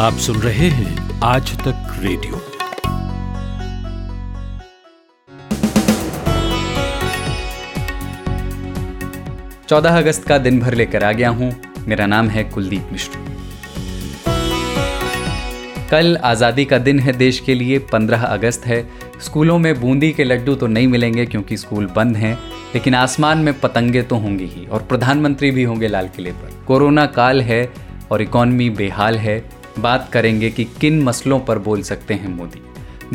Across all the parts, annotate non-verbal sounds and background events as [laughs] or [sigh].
आप सुन रहे हैं आज तक रेडियो। चौदह अगस्त का दिन भर लेकर आ गया हूँ। मेरा नाम है कुलदीप मिश्र। कल आज़ादी का दिन है देश के लिए 15 अगस्त है। स्कूलों में बूंदी के लड्डू तो नहीं मिलेंगे क्योंकि स्कूल बंद हैं, लेकिन आसमान में पतंगे तो होंगी ही, और प्रधानमंत्री भी होंगे लाल किले पर। कोरोना काल है और इकॉनमी बेहाल है। बात करेंगे कि किन मसलों पर बोल सकते हैं मोदी।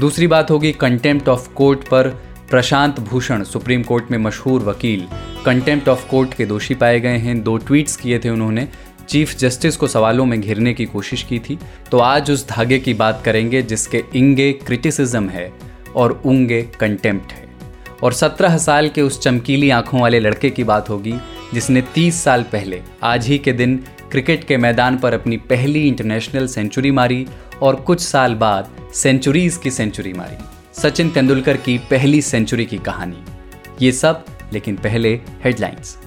दूसरी बात होगी कंटेम्प्ट ऑफ़ कोर्ट पर प्रशांत भूषण, सुप्रीम कोर्ट में मशहूर वकील। कंटेम्प्ट ऑफ़ कोर्ट के दोषी पाए गए हैं। दो ट्वीट्स किए थे उन्होंने। चीफ जस्टिस को सवालों में घिरने की कोशिश की थी। तो आज उस धागे की बात करेंगे जिसके इंगे क्रिटिसिज्म है और उंगे कंटेम्प्ट है। और सत्रह साल के उस चमकीली आँखों वाले लड़के की बात होगी जिसने तीस साल पहले, आज ही के दिन क्रिकेट के मैदान पर अपनी पहली इंटरनेशनल सेंचुरी मारी और कुछ साल बाद सेंचुरीज की सेंचुरी मारी। सचिन तेंदुलकर की पहली सेंचुरी की कहानी। ये सब, लेकिन पहले हेडलाइंस।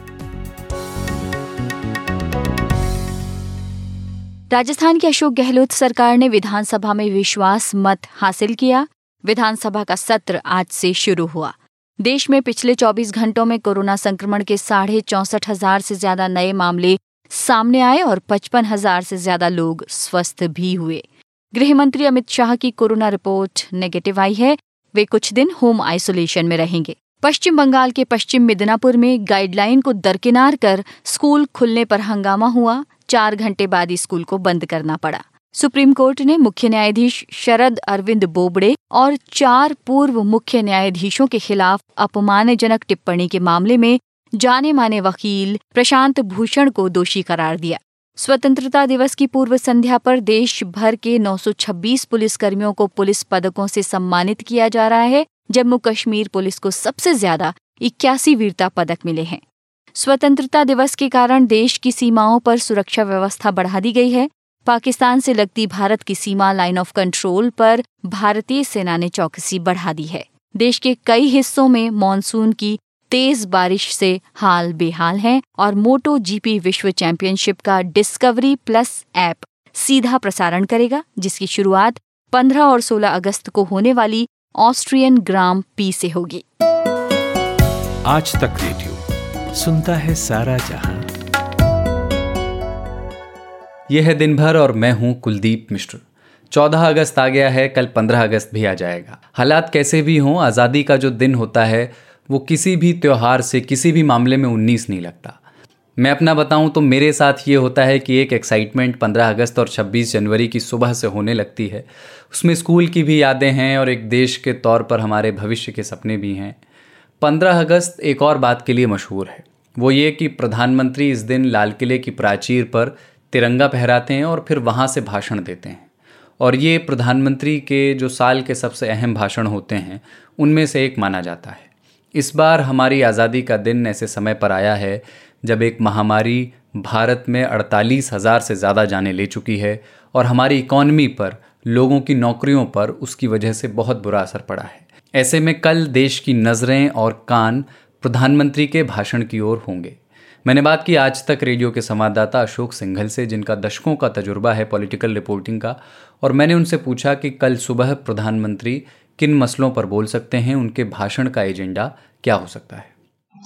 राजस्थान की अशोक गहलोत सरकार ने विधानसभा में विश्वास मत हासिल किया। विधानसभा का सत्र आज से शुरू हुआ। देश में पिछले 24 घंटों में कोरोना संक्रमण के साढ़े चौसठ हज़ार से ज़्यादा नए मामले सामने आए और पचपन हज़ार से ज़्यादा लोग स्वस्थ भी हुए। गृह मंत्री अमित शाह की कोरोना रिपोर्ट नेगेटिव आई है। वे कुछ दिन होम आइसोलेशन में रहेंगे। पश्चिम बंगाल के पश्चिम मिदनापुर में गाइडलाइन को दरकिनार कर स्कूल खुलने पर हंगामा हुआ। चार घंटे बाद स्कूल को बंद करना पड़ा। सुप्रीम कोर्ट ने मुख्य न्यायाधीश शरद अरविंद बोबड़े और चार पूर्व मुख्य न्यायाधीशों के खिलाफ अपमानजनक टिप्पणी के मामले में जाने माने वकील प्रशांत भूषण को दोषी करार दिया। स्वतंत्रता दिवस की पूर्व संध्या पर देश भर के 926 पुलिसकर्मियों को पुलिस पदकों से सम्मानित किया जा रहा है। जम्मू कश्मीर पुलिस को सबसे ज़्यादा इक्यासी वीरता पदक मिले हैं। स्वतंत्रता दिवस के कारण देश की सीमाओं पर सुरक्षा व्यवस्था बढ़ा दी गई है। पाकिस्तान से लगती भारत की सीमा लाइन ऑफ़ कंट्रोल पर भारतीय सेना ने चौकसी बढ़ा दी है। देश के कई हिस्सों में मानसून की तेज बारिश से हाल बेहाल है और मोटो जीपी विश्व चैंपियनशिप का डिस्कवरी प्लस ऐप सीधा प्रसारण करेगा, जिसकी शुरुआत 15 और 16 अगस्त को होने वाली ऑस्ट्रियन ग्राम पी से होगी। आज तक रेडियो, सुनता है सारा जहाँ। यह है दिन भर और मैं हूँ कुलदीप मिश्र। 14 अगस्त आ गया है, कल 15 अगस्त भी आ जाएगा। हालात कैसे भी हों, आज़ादी का जो दिन होता है वो किसी भी त्यौहार से, किसी भी मामले में उन्नीस नहीं लगता। मैं अपना बताऊँ तो मेरे साथ ये होता है कि एक एक्साइटमेंट 15 अगस्त और 26 जनवरी की सुबह से होने लगती है। उसमें स्कूल की भी यादें हैं और एक देश के तौर पर हमारे भविष्य के सपने भी हैं। 15 अगस्त एक और बात के लिए मशहूर है। वो ये कि प्रधानमंत्री इस दिन लाल किले की प्राचीर पर तिरंगा पहराते हैं और फिर वहाँ से भाषण देते हैं। और ये प्रधानमंत्री के जो साल के सबसे अहम भाषण होते हैं, उनमें से एक माना जाता है। इस बार हमारी आज़ादी का दिन ऐसे समय पर आया है, जब एक महामारी भारत में अड़तालीस हज़ार से ज़्यादा जाने ले चुकी है और हमारी इकॉनमी पर, लोगों की नौकरियों पर उसकी वजह से बहुत बुरा असर पड़ा है। ऐसे में कल देश की नज़रें और कान प्रधानमंत्री के भाषण की ओर होंगे। मैंने बात की आज तक रेडियो के संवाददाता अशोक सिंघल से, जिनका दशकों का तजुर्बा है पॉलिटिकल रिपोर्टिंग का, और मैंने उनसे पूछा कि कल सुबह प्रधानमंत्री किन मसलों पर बोल सकते हैं, उनके भाषण का एजेंडा क्या हो सकता है?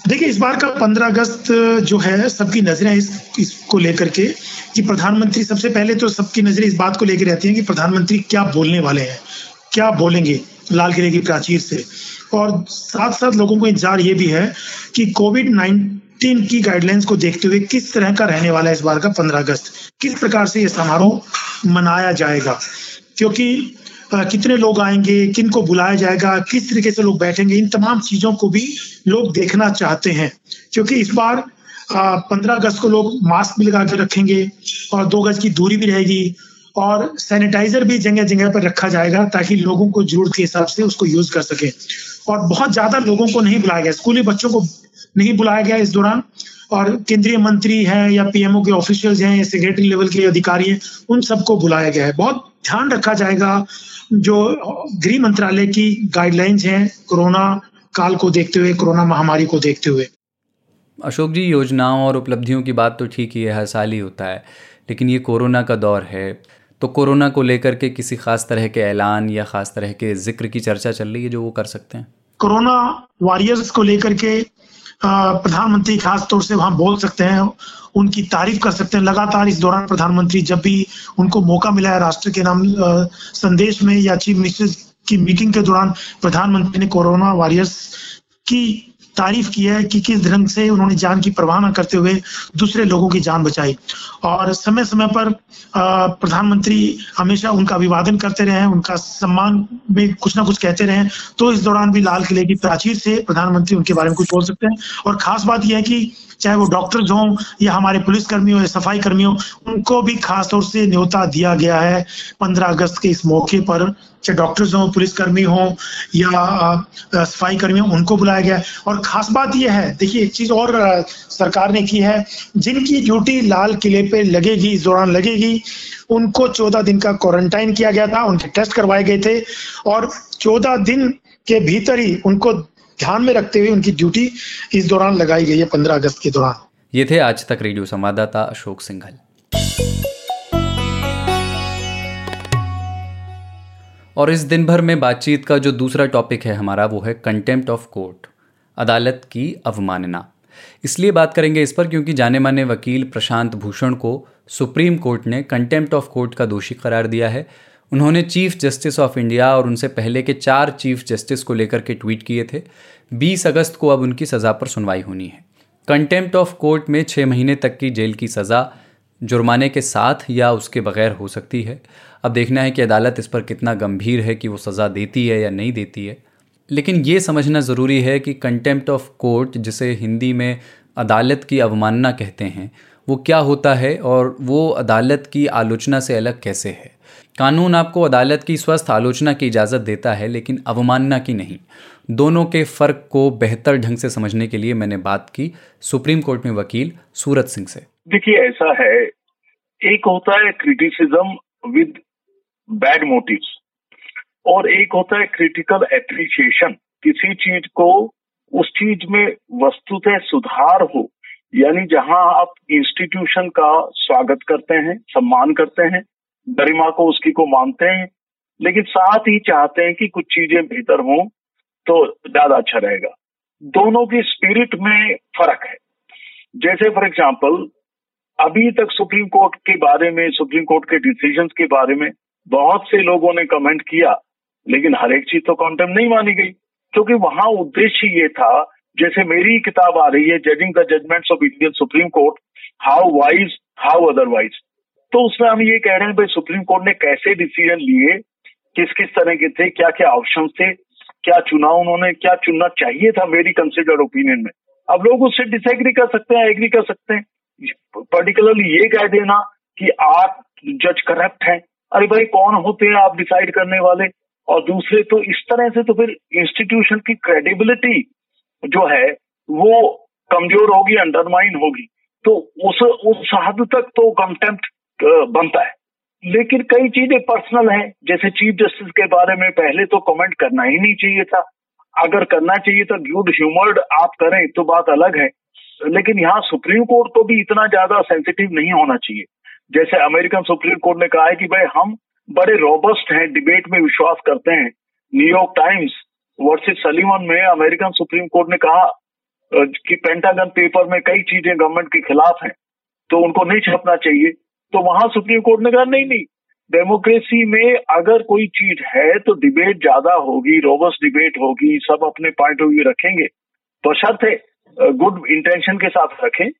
देखिए, इस बार का पंद्रह अगस्त जो है, सबकी नज़रें इस, इसको लेकर के कि प्रधानमंत्री, सबसे पहले तो सबकी नज़रें इस बात को लेकर रहती हैं कि प्रधानमंत्री क्या बोलने वाले हैं, क्या बोलेंगे लाल किले की प्राचीर से। और साथ साथ लोगों को इंतज़ार ये भी है कि कोविड नाइन्टीन की गाइडलाइंस को देखते हुए किस तरह का रहने वाला है इस बार का पंद्रह अगस्त। किस प्रकार से ये समारोह मनाया जाएगा? क्योंकि कितने लोग आएँगे किन को बुलाया जाएगा, किस तरीके से लोग बैठेंगे, इन तमाम चीज़ों को भी लोग देखना चाहते हैं। क्योंकि इस बार पंद्रह अगस्त को लोग मास्क भी लगा के रखेंगे और दो गज की दूरी भी रहेगी और सैनिटाइजर भी जगह जगह पर रखा जाएगा ताकि लोगों को ज़रूरत के हिसाब से उसको यूज़ कर सके। और बहुत ज़्यादा लोगों को नहीं बुलाया गया, स्कूली बच्चों को नहीं बुलाया गया इस दौरान। और केंद्रीय मंत्री हैं या पीएमओ के ऑफिशियल्स हैं, या सेक्रेटरी लेवल के अधिकारी हैं, उन सबको बुलाया गया है। बहुत ध्यान रखा जाएगा जो गृह मंत्रालय की गाइडलाइंस हैं कोरोना काल को देखते हुए कोरोना महामारी को देखते हुए। अशोक जी योजनाओं और उपलब्धियों की बात तो ठीक ही है हर साल ही होता है लेकिन ये कोरोना का दौर है। तो कोरोना को लेकर के किसी खास तरह के ऐलान या खास तरह के ज़िक्र की चर्चा चल रही है जो वो कर सकते हैं? कोरोना वॉरियर्स को लेकर के प्रधानमंत्री खास तौर से वहाँ बोल सकते हैं, उनकी तारीफ़ कर सकते हैं। लगातार इस दौरान प्रधानमंत्री जब भी उनको मौका मिला है राष्ट्र के नाम संदेश में या चीफ मिनिस्टर की मीटिंग के दौरान प्रधानमंत्री ने कोरोना वॉरियर्स की तारीफ़ की है कि किस ढंग से उन्होंने जान की परवाह न करते हुए दूसरे लोगों की जान बचाई। और समय समय पर प्रधानमंत्री हमेशा उनका अभिवादन करते रहे उनका सम्मान में कुछ ना कुछ कहते रहे तो इस दौरान भी लाल किले की प्राचीर से प्रधानमंत्री उनके बारे में कुछ बोल सकते हैं। और खास बात यह है कि चाहे वो डॉक्टर्स हों या हमारे पुलिस हो या सफ़ाई कर्मी हो, उनको भी खास तौर से न्योता दिया गया है पंद्रह अगस्त के इस मौके पर। चाहे डॉक्टर्स हों, पुलिसकर्मी हों या सफ़ाई कर्मी हों, उनको बुलाया गया और खास बात यह है, देखिए, एक चीज़ और सरकार ने की है, जिनकी ड्यूटी लाल किले पे लगेगी इस दौरान लगेगी, उनको चौदह दिन का क्वारंटाइन किया गया था, उनके टेस्ट करवाए गए थे, और चौदह दिन के भीतर ही उनको ध्यान में रखते हुए उनकी ड्यूटी इस दौरान लगाई गई है, पंद्रह अगस्त के दौरान। ये थे आज तक रेडियो संवाददाता अशोक सिंघल। और इस दिन भर में बातचीत का जो दूसरा टॉपिक है हमारा, वो है कंटेम्प्ट ऑफ़ कोर्ट अदालत की अवमानना। इसलिए बात करेंगे इस पर क्योंकि जाने माने वकील प्रशांत भूषण को सुप्रीम कोर्ट ने कंटेम्प्ट ऑफ़ कोर्ट का दोषी करार दिया है। उन्होंने चीफ जस्टिस ऑफ़ इंडिया और उनसे पहले के चार चीफ जस्टिस को लेकर के ट्वीट किए थे। 20 अगस्त को अब उनकी सज़ा पर सुनवाई होनी है। कंटेम्प्ट ऑफ़ कोर्ट में छः महीने तक की जेल की सज़ा जुर्माने के साथ या उसके बगैर हो सकती है। अब देखना है कि अदालत इस पर कितना गंभीर है कि वो सज़ा देती है या नहीं देती है। लेकिन ये समझना ज़रूरी है कि कंटेम्प्ट ऑफ़ कोर्ट जिसे हिंदी में अदालत की अवमानना कहते हैं, वो क्या होता है और वो अदालत की आलोचना से अलग कैसे है। कानून आपको अदालत की स्वस्थ आलोचना की इजाज़त देता है, लेकिन अवमानना की नहीं। दोनों के फ़र्क को बेहतर ढंग से समझने के लिए मैंने बात की सुप्रीम कोर्ट में वकील सूरत सिंह से। देखिए, ऐसा है, एक होता है क्रिटिसिज्म विद बैड मोटिव्स और एक होता है क्रिटिकल एप्रिसिएशन किसी चीज़ को, उस चीज़ में वस्तुतः सुधार हो, यानी जहाँ आप इंस्टीट्यूशन का स्वागत करते हैं, सम्मान करते हैं गरिमा को उसकी को मानते हैं, लेकिन साथ ही चाहते हैं कि कुछ चीज़ें बेहतर हों तो ज़्यादा अच्छा रहेगा। दोनों की स्पिरिट में फ़र्क है। जैसे फॉर एग्ज़ाम्पल अभी तक सुप्रीम कोर्ट के बारे में, सुप्रीम कोर्ट के डिसीज़न के बारे में बहुत से लोगों ने कमेंट किया, लेकिन हर एक चीज़ तो कॉन्टेम नहीं मानी गई। क्योंकि वहाँ उद्देश्य ये था, जैसे मेरी किताब आ रही है judging the judgments of Indian Supreme Court how wise how otherwise तो उसमें हम ये कह रहे हैं, भाई, सुप्रीम कोर्ट ने कैसे डिसीज़न लिए, किस किस तरह के थे क्या क्या ऑप्शन थे, क्या चुना उन्होंने, क्या चुनना चाहिए था मेरी कंसिडर्ड ओपिनियन में। अब लोग उससे डिसएग्री कर सकते हैं एग्री कर सकते हैं। पर्टिकुलरली ये कह देना कि आप जज करप्ट हैं। अरे भाई, कौन होते हैं आप डिसाइड करने वाले? और दूसरे तो इस तरह से तो फिर इंस्टीट्यूशन की क्रेडिबिलिटी जो है, वो कमज़ोर होगी अंडरमाइन होगी। तो उस उस हद तक तो कंटेम्प्ट बनता है। लेकिन कई चीज़ें पर्सनल हैं। जैसे चीफ जस्टिस के बारे में पहले तो कमेंट करना ही नहीं चाहिए था। अगर करना चाहिए तो गुड ह्यूमर्ड आप करें तो बात अलग है। लेकिन यहाँ सुप्रीम कोर्ट को भी इतना ज़्यादा सेंसिटिव नहीं होना चाहिए। जैसे अमेरिकन सुप्रीम कोर्ट ने कहा है कि भाई हम बड़े रोबस्ट हैं डिबेट में विश्वास करते हैं। New York times versus Sullivan में अमेरिकन सुप्रीम कोर्ट ने कहा कि पेंटागन पेपर में कई चीज़ें गवर्नमेंट के खिलाफ हैं तो उनको नहीं छपना चाहिए। तो वहाँ सुप्रीम कोर्ट ने कहा, नहीं नहीं डेमोक्रेसी में अगर कोई चीज़ है तो डिबेट ज़्यादा होगी रोबस डिबेट होगी, सब अपने पॉइंट ऑफ़ व्यू रखेंगे। तो शर्त है गुड इंटेंशन के साथ रखें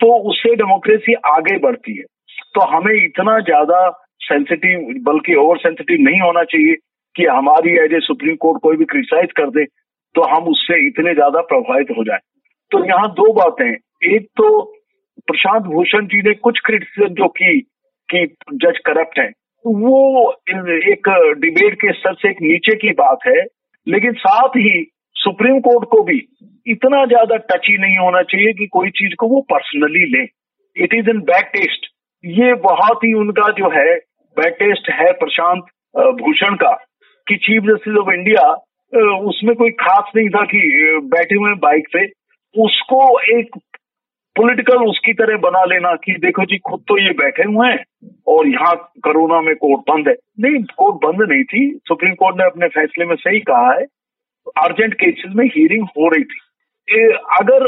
तो उससे डेमोक्रेसी आगे बढ़ती है। तो हमें इतना ज़्यादा सेंसिटिव बल्कि ओवर सेंसिटिव नहीं होना चाहिए कि हमारी एज ए सुप्रीम कोर्ट कोई भी क्रिटिसाइज कर दे तो हम उससे इतने ज़्यादा प्रभावित हो जाए। तो यहाँ दो बातें एक तो प्रशांत भूषण जी ने कुछ क्रिटिसिज्म जो की, कि जज करप्ट है, वो एक डिबेट के स्तर से एक नीचे की बात है, लेकिन साथ ही सुप्रीम कोर्ट को भी इतना ज़्यादा टची नहीं होना चाहिए कि कोई चीज़ को वो पर्सनली ले। It is in bad taste ये बहुत ही उनका जो है बैड टेस्ट है प्रशांत भूषण का, कि चीफ जस्टिस ऑफ़ इंडिया उसमें कोई खास नहीं था कि बैठे हुए बाइक पे। उसको एक पॉलिटिकल उसकी तरह बना लेना कि देखो जी, खुद तो ये बैठे हुए हैं और यहाँ कोरोना में कोर्ट बंद है। नहीं कोर्ट बंद नहीं थी। सुप्रीम कोर्ट ने अपने फैसले में सही कहा है। अर्जेंट केसेस में हियरिंग हो रही थी। अगर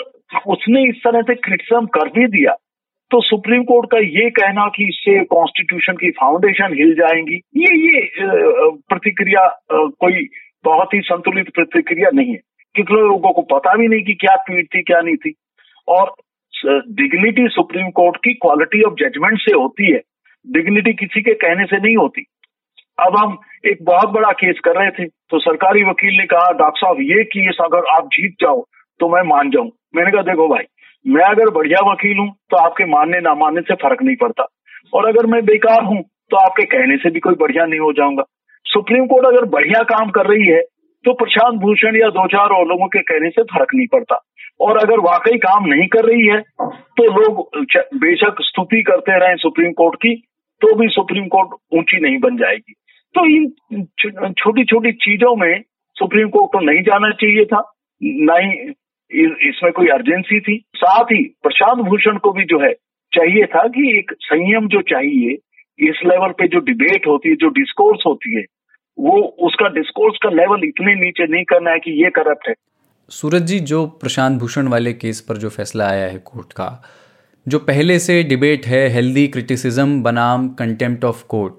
उसने इस तरह से क्रिटिसिज्म कर भी दिया तो सुप्रीम कोर्ट का ये कहना कि इससे कॉन्स्टिट्यूशन की फाउंडेशन हिल जाएँगी, ये ये प्रतिक्रिया कोई बहुत ही संतुलित प्रतिक्रिया नहीं है। कितने लोगों को पता भी नहीं कि क्या ट्वीट थी, क्या नहीं थी। और डिग्निटी सुप्रीम कोर्ट की क्वालिटी ऑफ़ जजमेंट से होती है। डिग्निटी किसी के कहने से नहीं होती। अब हम एक बहुत बड़ा केस कर रहे थे तो सरकारी वकील ने कहा डॉक्टर साहब, ये केस अगर आप जीत जाओ तो मैं मान जाऊँ। मैंने कहा, देखो भाई, मैं अगर बढ़िया वकील हूँ तो आपके मानने ना मानने से फ़र्क नहीं पड़ता। और अगर मैं बेकार हूँ तो आपके कहने से भी कोई बढ़िया नहीं हो जाऊँगा। सुप्रीम कोर्ट अगर बढ़िया काम कर रही है तो प्रशांत भूषण या दो चार और लोगों के कहने से फ़र्क नहीं पड़ता। और अगर वाकई काम नहीं कर रही है तो लोग बेशक स्तुति करते रहे सुप्रीम कोर्ट की तो भी सुप्रीम कोर्ट ऊँची नहीं बन जाएगी। तो इन छोटी छोटी चीज़ों में सुप्रीम कोर्ट को नहीं जाना चाहिए था। न ही इसमें कोई अर्जेंसी थी? साथ ही प्रशांत भूषण को भी जो है, चाहिए था कि एक संयम जो चाहिए, इस लेवल पे जो डिबेट होती है, जो डिस्कोर्स होती है, वो उसका डिस्कोर्स का लेवल इतने नीचे नहीं करना है कि ये करप्ट है। सूरज जी, जो प्रशांत भूषण वाले केस पर जो फैसला आया है कोर्ट का, जो पहले से डिबेट है हेल्दी क्रिटिसिज्म बनाम कंटेम्प्ट ऑफ़ कोर्ट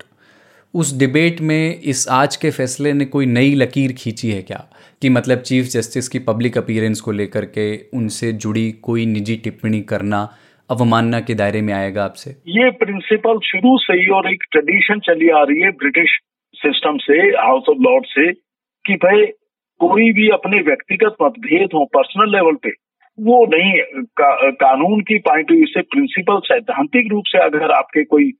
उस डिबेट में इस आज के फैसले ने कोई नई लकीर खींची है क्या? कि मतलब चीफ जस्टिस की पब्लिक अपीयरेंस को लेकर के उनसे जुड़ी कोई निजी टिप्पणी करना अवमानना के दायरे में आएगा आपसे? ये प्रिंसिपल शुरू से ही और एक ट्रेडिशन चली आ रही है ब्रिटिश सिस्टम से हाउस ऑफ़ लॉर्ड से कि भाई कोई भी अपने व्यक्तिगत मतभेद हो पर्सनल लेवल पे वो नहीं का, कानून की पॉइंट ऑफ़ व्यू से प्रिंसिपल सैद्धांतिक रूप से अगर आपके कोई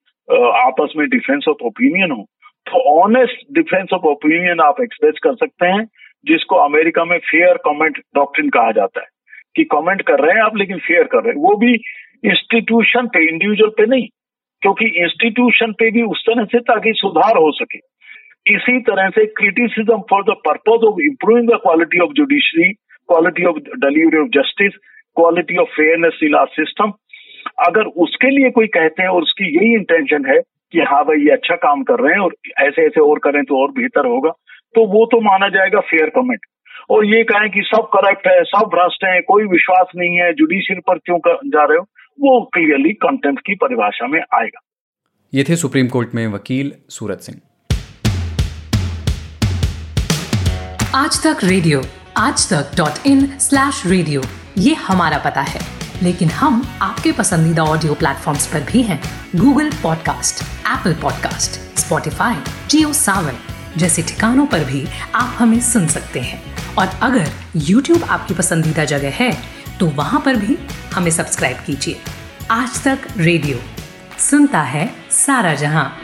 आपस में डिफरेंस ऑफ़ ओपिनियन हो तो ऑनेस्ट डिफरेंस ऑफ़ ओपिनियन आप एक्सप्रेस कर सकते हैं। जिसको अमेरिका में फेयर कमेंट डॉक्ट्रिन कहा जाता है, कि कमेंट कर रहे हैं आप, लेकिन फेयर कर रहे हैं। वो भी इंस्टीट्यूशन पे, इंडिविजुअल पे नहीं, क्योंकि इंस्टीट्यूशन पे भी उस तरह से ताकि सुधार हो सके। इसी तरह से criticism for the purpose of improving the quality of judiciary quality of delivery of justice quality of fairness in our system अगर उसके लिए कोई कहते हैं और उसकी यही इंटेंशन है कि हाँ भाई ये अच्छा काम कर रहे हैं और ऐसे ऐसे और करें तो और बेहतर होगा तो वो तो माना जाएगा फेयर कमेंट और ये कहें कि सब करप्ट है सब भ्रष्ट है कोई विश्वास नहीं है जुडिशियल पर क्यों जा रहे हो? वो क्लियरली कंटेंट की परिभाषा में आएगा। ये थे सुप्रीम कोर्ट में वकील सूरज सिंह। आज तक रेडियो आज तक डॉट इन स्लैश रेडियो ये हमारा पता है। लेकिन हम आपके पसंदीदा ऑडियो प्लेटफॉर्म्स पर भी हैं। Google podcast Apple podcast Spotify Jio Saavn जैसे ठिकानों पर भी आप हमें सुन सकते हैं। और अगर YouTube आपकी पसंदीदा जगह है तो वहाँ पर भी हमें सब्सक्राइब कीजिए। आज तक रेडियो। सुनता है सारा जहाँ।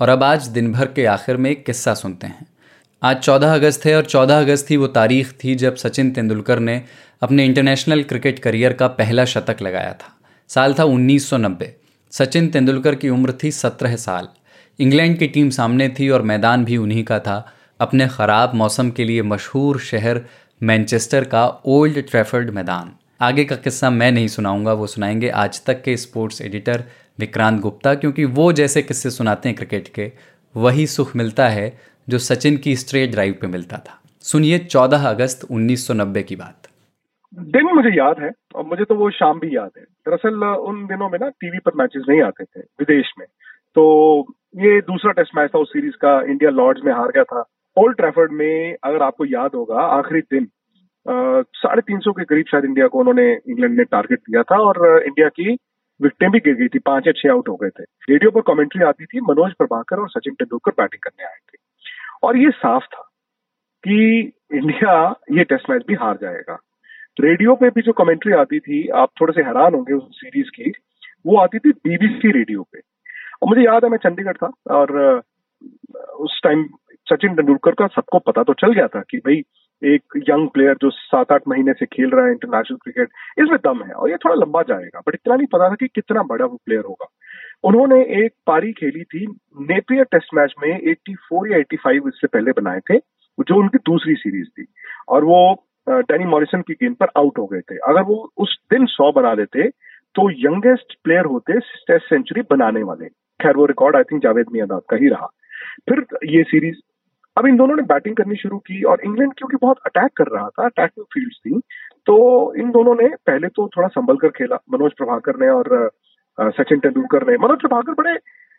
और अब आज दिन भर के आखिर में एक किस्सा सुनते हैं। आज 14 अगस्त है और 14 अगस्त ही वो तारीख थी जब सचिन तेंदुलकर ने अपने इंटरनेशनल क्रिकेट करियर का पहला शतक लगाया था। साल था 1990 सचिन तेंदुलकर की उम्र थी 17 साल। इंग्लैंड की टीम सामने थी और मैदान भी उन्हीं का था। अपने ख़राब मौसम के लिए मशहूर शहर मैनचेस्टर का ओल्ड ट्रैफर्ड मैदान। आगे का किस्सा मैं नहीं सुनाऊँगा, वो सुनाएँगे आज तक के स्पोर्ट्स एडिटर विक्रांत गुप्ता, क्योंकि वो जैसे किस्से सुनाते हैं क्रिकेट के, वही सुख मिलता है जो सचिन की स्ट्रेट ड्राइव पे मिलता था। सुनिए 14 अगस्त 1990 की बात। दिन मुझे याद है, और मुझे तो वो शाम भी याद है। दरअसल, उन दिनों में ना टीवी पर मैचेस नहीं आते थे, विदेश में। तो ये दूसरा टेस्ट मैच था उस सीरीज़ का इंडिया लॉर्ड्स में हार गया था। ओल्ड ट्रैफर्ड में अगर आपको याद होगा, आखिरी दिन साढ़े तीन सौ के करीब शायद इंडिया को उन्होंने इंग्लैंड ने टारगेट दिया था और इंडिया की विकटें भी गिर गई थी, पाँच या छह आउट हो गए थे। रेडियो पर कमेंट्री आती थी, मनोज प्रभाकर और सचिन तेंदुलकर बैटिंग करने आए थे। और ये साफ़ था कि इंडिया ये टेस्ट मैच भी हार जाएगा। रेडियो पे भी जो कमेंट्री आती थी, आप थोड़े से हैरान होंगे उस सीरीज़ की, वो आती थी बीबीसी रेडियो पे। और मुझे याद है, मैं चंडीगढ़ था और उस टाइम सचिन तेंदुलकर का सबको पता तो चल गया था कि भाई एक यंग प्लेयर जो सात आठ महीने से खेल रहा है इंटरनेशनल क्रिकेट इसमें दम है और ये थोड़ा लंबा जाएगा बट इतना नहीं पता था कि कितना बड़ा वो प्लेयर होगा। उन्होंने एक पारी खेली थी नेपियर टेस्ट मैच में 84 या 85 इससे पहले बनाए थे, जो उनकी दूसरी सीरीज़ थी और वो डैनी मॉरिसन की गेंद पर आउट हो गए थे। अगर वो उस दिन सौ बना देते तो यंगेस्ट प्लेयर होते टेस्ट सेंचुरी बनाने वाले। खैर वो record I think Javed Miandad का ही रहा। फिर ये सीरीज़ अब इन दोनों ने बैटिंग करनी शुरू की और इंग्लैंड क्योंकि बहुत अटैक कर रहा था अटैकिंग फ़ील्ड थी तो इन दोनों ने पहले तो थोड़ा संभल कर खेला मनोज प्रभाकर ने और सचिन तेंदुलकर ने। मनोज प्रभाकर बड़े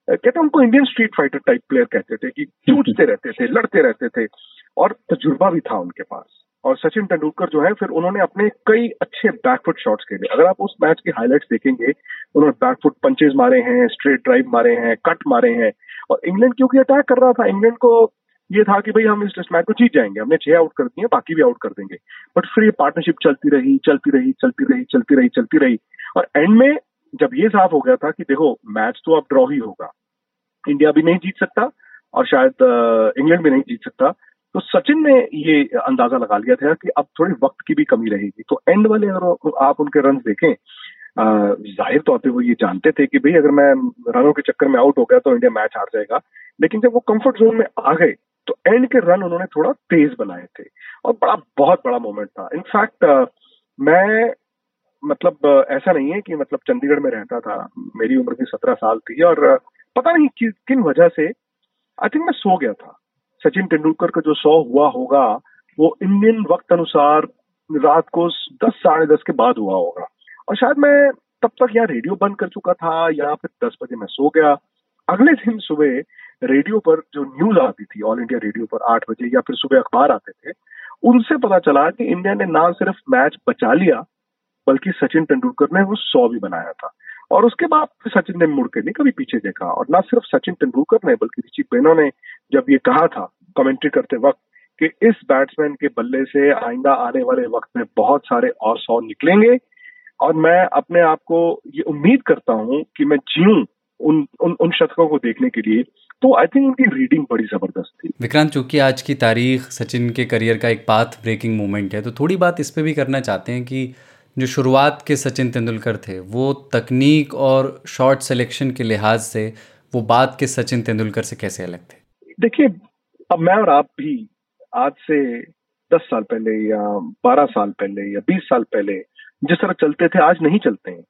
कहते हैं उनको Indian street fighter type player कहते थे कि [laughs] जूझते रहते थे लड़ते रहते थे और तजुर्बा भी था उनके पास। और सचिन तेंदुलकर जो है, फिर उन्होंने अपने कई अच्छे बैकफुट शॉट्स खेले। अगर आप उस मैच की हाईलाइट्स देखेंगे, उन्होंने बैकफुट पंचेज मारे हैं स्ट्रेट ड्राइव मारे हैं कट मारे हैं, और इंग्लैंड क्योंकि अटैक कर रहा था, इंग्लैंड को ये था कि भाई हम इस टेस्ट मैच को जीत जाएँगे। हमने छह आउट कर दिए, बाकी भी आउट कर देंगे। बट फिर ये पार्टनरशिप चलती रही चलती रही चलती रही चलती रही चलती रही। और एंड में जब ये साफ़ हो गया था कि देखो मैच तो अब ड्रॉ ही होगा। इंडिया भी नहीं जीत सकता, और शायद इंग्लैंड भी नहीं जीत सकता। तो सचिन ने ये अंदाज़ा लगा लिया था कि अब थोड़ी वक्त की भी कमी रहेगी। तो एंड वाले अगर आप उनके रन देखें ज़ाहिर तौर पे वो ये जानते थे कि भाई अगर मैं रनों के चक्कर में आउट हो गया तो इंडिया मैच हार जाएगा। लेकिन जब वो कंफर्ट जोन में आ गए तो एंड के रन उन्होंने थोड़ा तेज बनाए थे और बड़ा बहुत बड़ा मोमेंट था। इनफैक्ट मैं मतलब ऐसा नहीं है कि मतलब चंडीगढ़ में रहता था। मेरी उम्र भी सत्रह साल थी और पता नहीं कि, किन वजह से आई थिंक मैं सो गया था। सचिन तेंदुलकर का जो सौ हुआ होगा, वो इंडियन वक्त अनुसार रात को दस, साढ़े दस के बाद हुआ होगा। और शायद मैं तब तक यहाँ रेडियो बंद कर चुका था, या फिर दस बजे मैं सो गया। अगले दिन सुबह रेडियो पर जो न्यूज़ आती थी ऑल इंडिया रेडियो पर आठ बजे, या फिर सुबह अखबार आते थे, उनसे पता चला कि इंडिया ने ना सिर्फ़ मैच बचा लिया, बल्कि सचिन तेंदुलकर ने वो सौ भी बनाया था। और उसके बाद सचिन ने मुड़ के नहीं कभी पीछे देखा और ना सिर्फ़ सचिन तेंदुलकर ने बल्कि ऋषि बेनो ने जब ये कहा था कमेंट्री करते वक्त, कि इस बैट्समैन के बल्ले से आइंदा आने वाले वक्त में बहुत सारे और सौ निकलेंगे। और मैं अपने आप को ये उम्मीद करता हूँ कि मैं जीऊं उन उन उन शतकों को देखने के लिए। तो आई थिंक उनकी रीडिंग बड़ी ज़बरदस्त थी। विक्रांत, चूँकि आज की तारीख सचिन के करियर का एक पाथ ब्रेकिंग मोमेंट है तो थोड़ी बात इस पर भी करना चाहते हैं कि जो शुरुआत के सचिन तेंदुलकर थे, वो तकनीक और शॉट सिलेक्शन के लिहाज से वो बात के सचिन तेंदुलकर से कैसे अलग थे? देखिए, अब मैं और आप भी आज से दस साल पहले या बारह साल पहले या बीस साल पहले जिस तरह चलते थे, आज नहीं चलते हैं।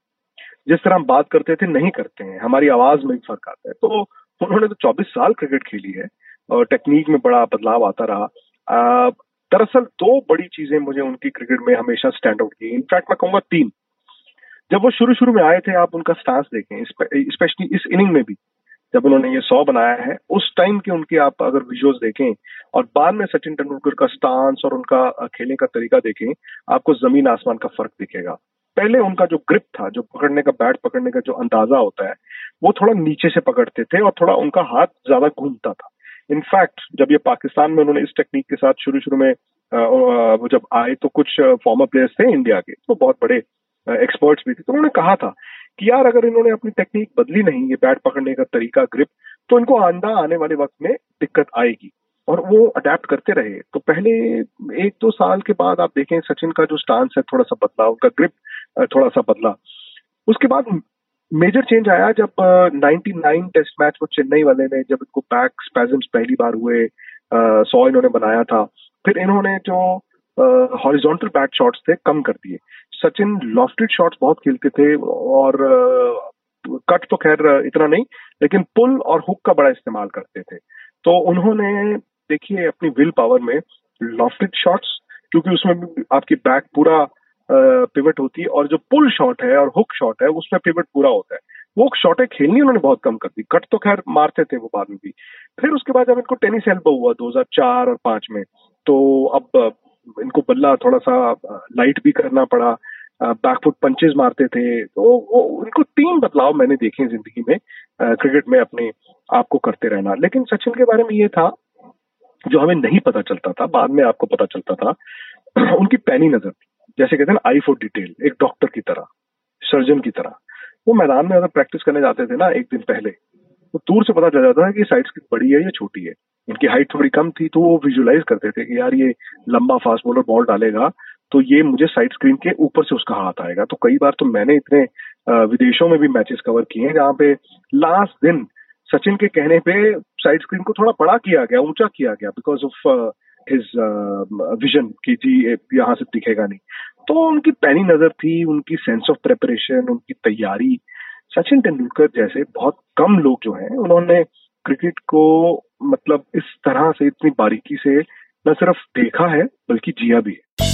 जिस तरह हम बात करते थे, नहीं करते हैं। हमारी आवाज़ में फ़र्क आता है। तो उन्होंने तो चौबीस साल क्रिकेट खेली है और टेक्निक में बड़ा बदलाव आता रहा। दरअसल दो बड़ी चीज़ें मुझे उनकी क्रिकेट में हमेशा स्टैंड आउट की इनफैक्ट मैं कहूँगा तीन। जब वो शुरू शुरू में आए थे, आप उनका स्टांस देखें स्पेशली इस इनिंग में भी, जब उन्होंने ये सौ बनाया है, उस टाइम के उनके आप अगर विजुअल्स देखें, और बाद में सचिन तेंदुलकर का स्टांस और उनका खेलने का तरीका देखें, आपको ज़मीन आसमान का फ़र्क दिखेगा। पहले उनका जो ग्रिप था, जो पकड़ने का बैट पकड़ने का जो अंदाज़ा होता है, वो थोड़ा नीचे से पकड़ते थे और थोड़ा उनका हाथ ज़्यादा घूमता था। इनफैक्ट जब ये पाकिस्तान में उन्होंने इस टेक्निक के साथ शुरू शुरू में वो जब आए तो कुछ फॉर्मर प्लेयर्स थे इंडिया के तो बहुत बड़े एक्सपर्ट्स भी थे। तो उन्होंने कहा था कि यार, अगर इन्होंने अपनी टेक्निक बदली नहीं, ये बैट पकड़ने का तरीका ग्रिप तो इनको आंदा आने वाले वक्त में दिक्कत आएगी। और वो अडेप्ट करते रहे। तो पहले एक दो साल के बाद आप देखें, सचिन का जो स्टांस है, थोड़ा सा बदला, उनका ग्रिप थोड़ा सा बदला। उसके बाद मेजर चेंज आया जब नाइनटी नाइन टेस्ट मैच वो चेन्नई वाले ने, जब इनको बैक स्पेजम्स पहली बार हुए सौ इन्होंने बनाया था। फिर इन्होंने जो हॉरिजॉन्टल बैट शॉट्स थे, कम कर दिए। सचिन लॉफ्टेड शॉट्स बहुत खेलते थे, और कट तो खैर इतना नहीं, लेकिन पुल और हुक का बड़ा इस्तेमाल करते थे। तो उन्होंने, देखिए, अपनी विल पावर में लॉफ्टेड शॉट्स क्योंकि उसमें आपकी बैक पूरा पिवट होती है और जो पुल शॉट है और हुक शॉट है, उसमें पिवट पूरा होता है। वो शॉटें खेलनी उन्होंने बहुत कम कर दी। कट तो खैर मारते थे वो बाद में भी। फिर उसके बाद जब इनको टेनिस एल्बो हुआ 2004 और पाँच में तो अब इनको बल्ला थोड़ा सा लाइट भी करना पड़ा। बैकफुट पंचेज मारते थे। तो वो उनको तीन बदलाव मैंने देखे ज़िंदगी में क्रिकेट में अपने आप को करते रहना। लेकिन सचिन के बारे में ये था, जो हमें नहीं पता चलता था, बाद में आपको पता चलता था, [clears throat] उनकी पैनी नज़र जैसे कहते हैं ना आई फॉर डिटेल एक डॉक्टर की तरह सर्जन की तरह। वो मैदान में अगर प्रैक्टिस करने जाते थे ना, एक दिन पहले तो दूर से पता चल जाता था कि साइड स्क्रीन बड़ी है या छोटी है। इनकी हाइट थोड़ी कम थी तो वो विजुलाइज करते थे कि यार ये लंबा फास्ट बॉलर बॉल डालेगा तो ये मुझे साइड स्क्रीन के ऊपर से उसका हाथ आएगा। तो कई बार तो मैंने इतने विदेशों में भी मैचेस कवर किए हैं, जहाँ पे लास्ट दिन सचिन के कहने पे साइड स्क्रीन को थोड़ा बड़ा किया गया, ऊँचा किया गया बिकॉज़ ऑफ़ हिज विजन की जी यहाँ से दिखेगा नहीं। तो उनकी पैनी नज़र थी उनकी सेंस ऑफ़ प्रेपरेशन उनकी तैयारी। सचिन तेंदुलकर जैसे बहुत कम लोग जो हैं उन्होंने क्रिकेट को मतलब इस तरह से इतनी बारीकी से न सिर्फ़ देखा है बल्कि जिया भी है।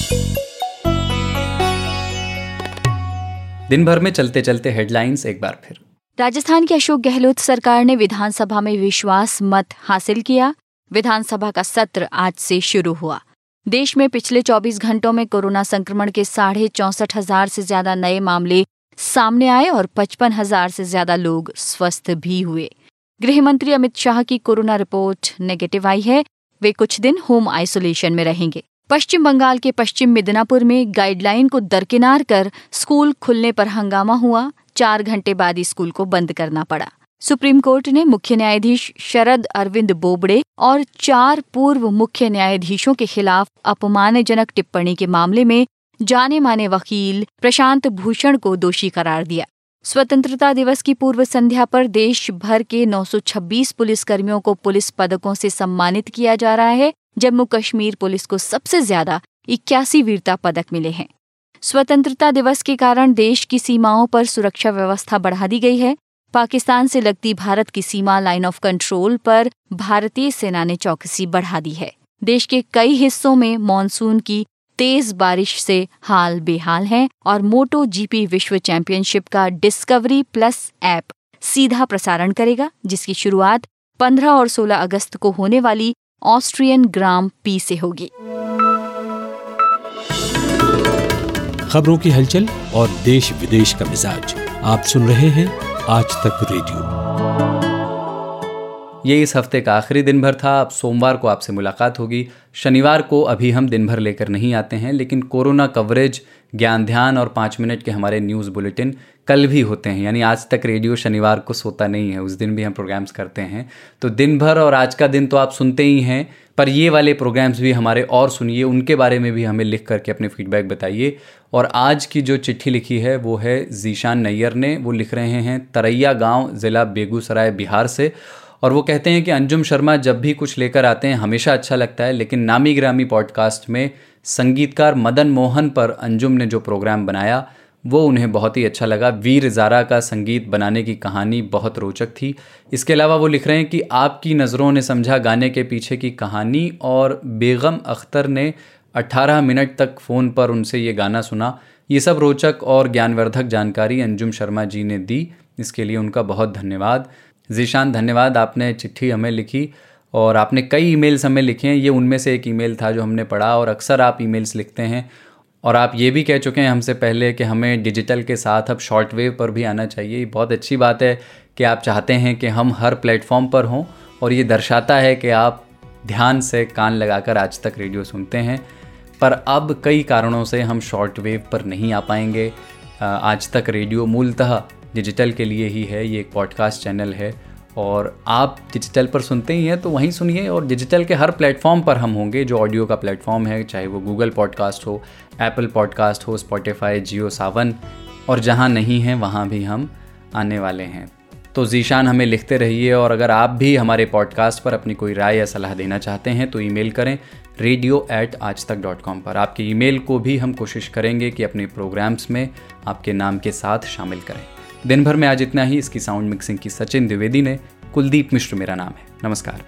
दिन भर में चलते चलते हेडलाइंस एक बार फिर। राजस्थान की अशोक गहलोत सरकार ने विधानसभा में विश्वास मत हासिल किया। विधानसभा का सत्र आज से शुरू हुआ। देश में पिछले 24 घंटों में कोरोना संक्रमण के साढ़े चौसठ हज़ार से ज़्यादा नए मामले सामने आए और पचपन हज़ार से ज़्यादा लोग स्वस्थ भी हुए। गृह मंत्री अमित शाह की कोरोना रिपोर्ट नेगेटिव आई है। वे कुछ दिन होम आइसोलेशन में रहेंगे। पश्चिम बंगाल के पश्चिम मिदनापुर में गाइडलाइन को दरकिनार कर स्कूल खुलने पर हंगामा हुआ। चार घंटे बाद स्कूल को बंद करना पड़ा। सुप्रीम कोर्ट ने मुख्य न्यायाधीश शरद अरविंद बोबड़े और चार पूर्व मुख्य न्यायाधीशों के खिलाफ अपमानजनक टिप्पणी के मामले में जाने माने वकील प्रशांत भूषण को दोषी करार दिया। स्वतंत्रता दिवस की पूर्व संध्या पर देश भर के 926 पुलिसकर्मियों को पुलिस पदकों से सम्मानित किया जा रहा है, जम्मू कश्मीर पुलिस को सबसे ज़्यादा इक्यासी वीरता पदक मिले हैं। स्वतंत्रता दिवस के कारण देश की सीमाओं पर सुरक्षा व्यवस्था बढ़ा दी गई है। पाकिस्तान से लगती भारत की सीमा लाइन ऑफ़ कंट्रोल पर भारतीय सेना ने चौकसी बढ़ा दी है। देश के कई हिस्सों में मानसून की तेज बारिश से हाल बेहाल है और मोटो जीपी विश्व चैंपियनशिप का डिस्कवरी प्लस ऐप सीधा प्रसारण करेगा, जिसकी शुरुआत 15 और 16 अगस्त को होने वाली ऑस्ट्रियन ग्राम पी से होगी। खबरों की हलचल और देश विदेश का मिजाज आप सुन रहे हैं आज तक रेडियो। ये इस हफ़्ते का आखिरी दिन भर था। अब सोमवार को आपसे मुलाकात होगी। शनिवार को अभी हम दिन भर लेकर नहीं आते हैं, लेकिन कोरोना कवरेज, ज्ञान ध्यान और पाँच मिनट के हमारे न्यूज़ बुलेटिन कल भी होते हैं। यानी आज तक रेडियो शनिवार को सोता नहीं है। उस दिन भी हम प्रोग्राम्स करते हैं। तो दिन भर और आज का दिन तो आप सुनते ही हैं। पर ये वाले प्रोग्राम्स भी हमारे और सुनिए, उनके बारे में भी हमें लिख करके अपने फीडबैक बताइए। और आज की जो चिट्ठी लिखी है, वो है जीशान नैयर ने। वो लिख रहे हैं, तरैया गाँव, ज़िला बेगूसराय, बिहार से। और वो कहते हैं कि, अंजुम शर्मा, जब भी कुछ लेकर आते हैं, हमेशा अच्छा लगता है, लेकिन नामी ग्रामी पॉडकास्ट में संगीतकार मदन मोहन पर अंजुम ने जो प्रोग्राम बनाया वो उन्हें बहुत ही अच्छा लगा। वीर ज़ारा का संगीत बनाने की कहानी बहुत रोचक थी। इसके अलावा वो लिख रहे हैं कि आपकी नज़रों ने समझा गाने के पीछे की कहानी और बेगम अख्तर ने 18 मिनट तक फ़ोन पर उनसे ये गाना सुना। ये सब रोचक और ज्ञानवर्धक जानकारी अंजुम शर्मा जी ने दी। इसके लिए उनका बहुत धन्यवाद। जीशान, धन्यवाद, आपने चिट्ठी हमें लिखी और आपने कई ईमेल्स हमें लिखे हैं। ये उनमें से एक ईमेल था जो हमने पढ़ा और अक्सर आप ईमेल्स लिखते हैं। और आप ये भी कह चुके हैं हमसे पहले कि हमें डिजिटल के साथ अब शॉर्ट वेव पर भी आना चाहिए। बहुत अच्छी बात है कि आप चाहते हैं कि हम हर प्लेटफॉर्म पर हों और ये दर्शाता है कि आप ध्यान से कान लगाकर आज तक रेडियो सुनते हैं। पर अब कई कारणों से हम शॉर्ट वेव पर नहीं आ पाएँगे। आज तक रेडियो मूलतः डिजिटल के लिए ही है। ये एक पॉडकास्ट चैनल है। और आप डिजिटल पर सुनते ही हैं तो वहीं सुनिए और डिजिटल के हर प्लेटफॉर्म पर हम होंगे जो ऑडियो का प्लेटफॉर्म है, चाहे वो गूगल पॉडकास्ट हो एप्पल पॉडकास्ट हो स्पॉटिफाई जियो सावन और जहाँ नहीं हैं, वहाँ भी हम आने वाले हैं। तो जीशान हमें लिखते रहिए और अगर आप भी हमारे पॉडकास्ट पर अपनी कोई राय या सलाह देना चाहते हैं तो ईमेल करें रेडियो एट आज तक डॉट कॉम पर। आपकी ईमेल को भी हम कोशिश करेंगे कि अपने प्रोग्राम्स में आपके नाम के साथ शामिल करें। दिन भर में आज इतना ही। इसकी साउंड मिक्सिंग की सचिन द्विवेदी ने। कुलदीप मिश्र मेरा नाम है। नमस्कार।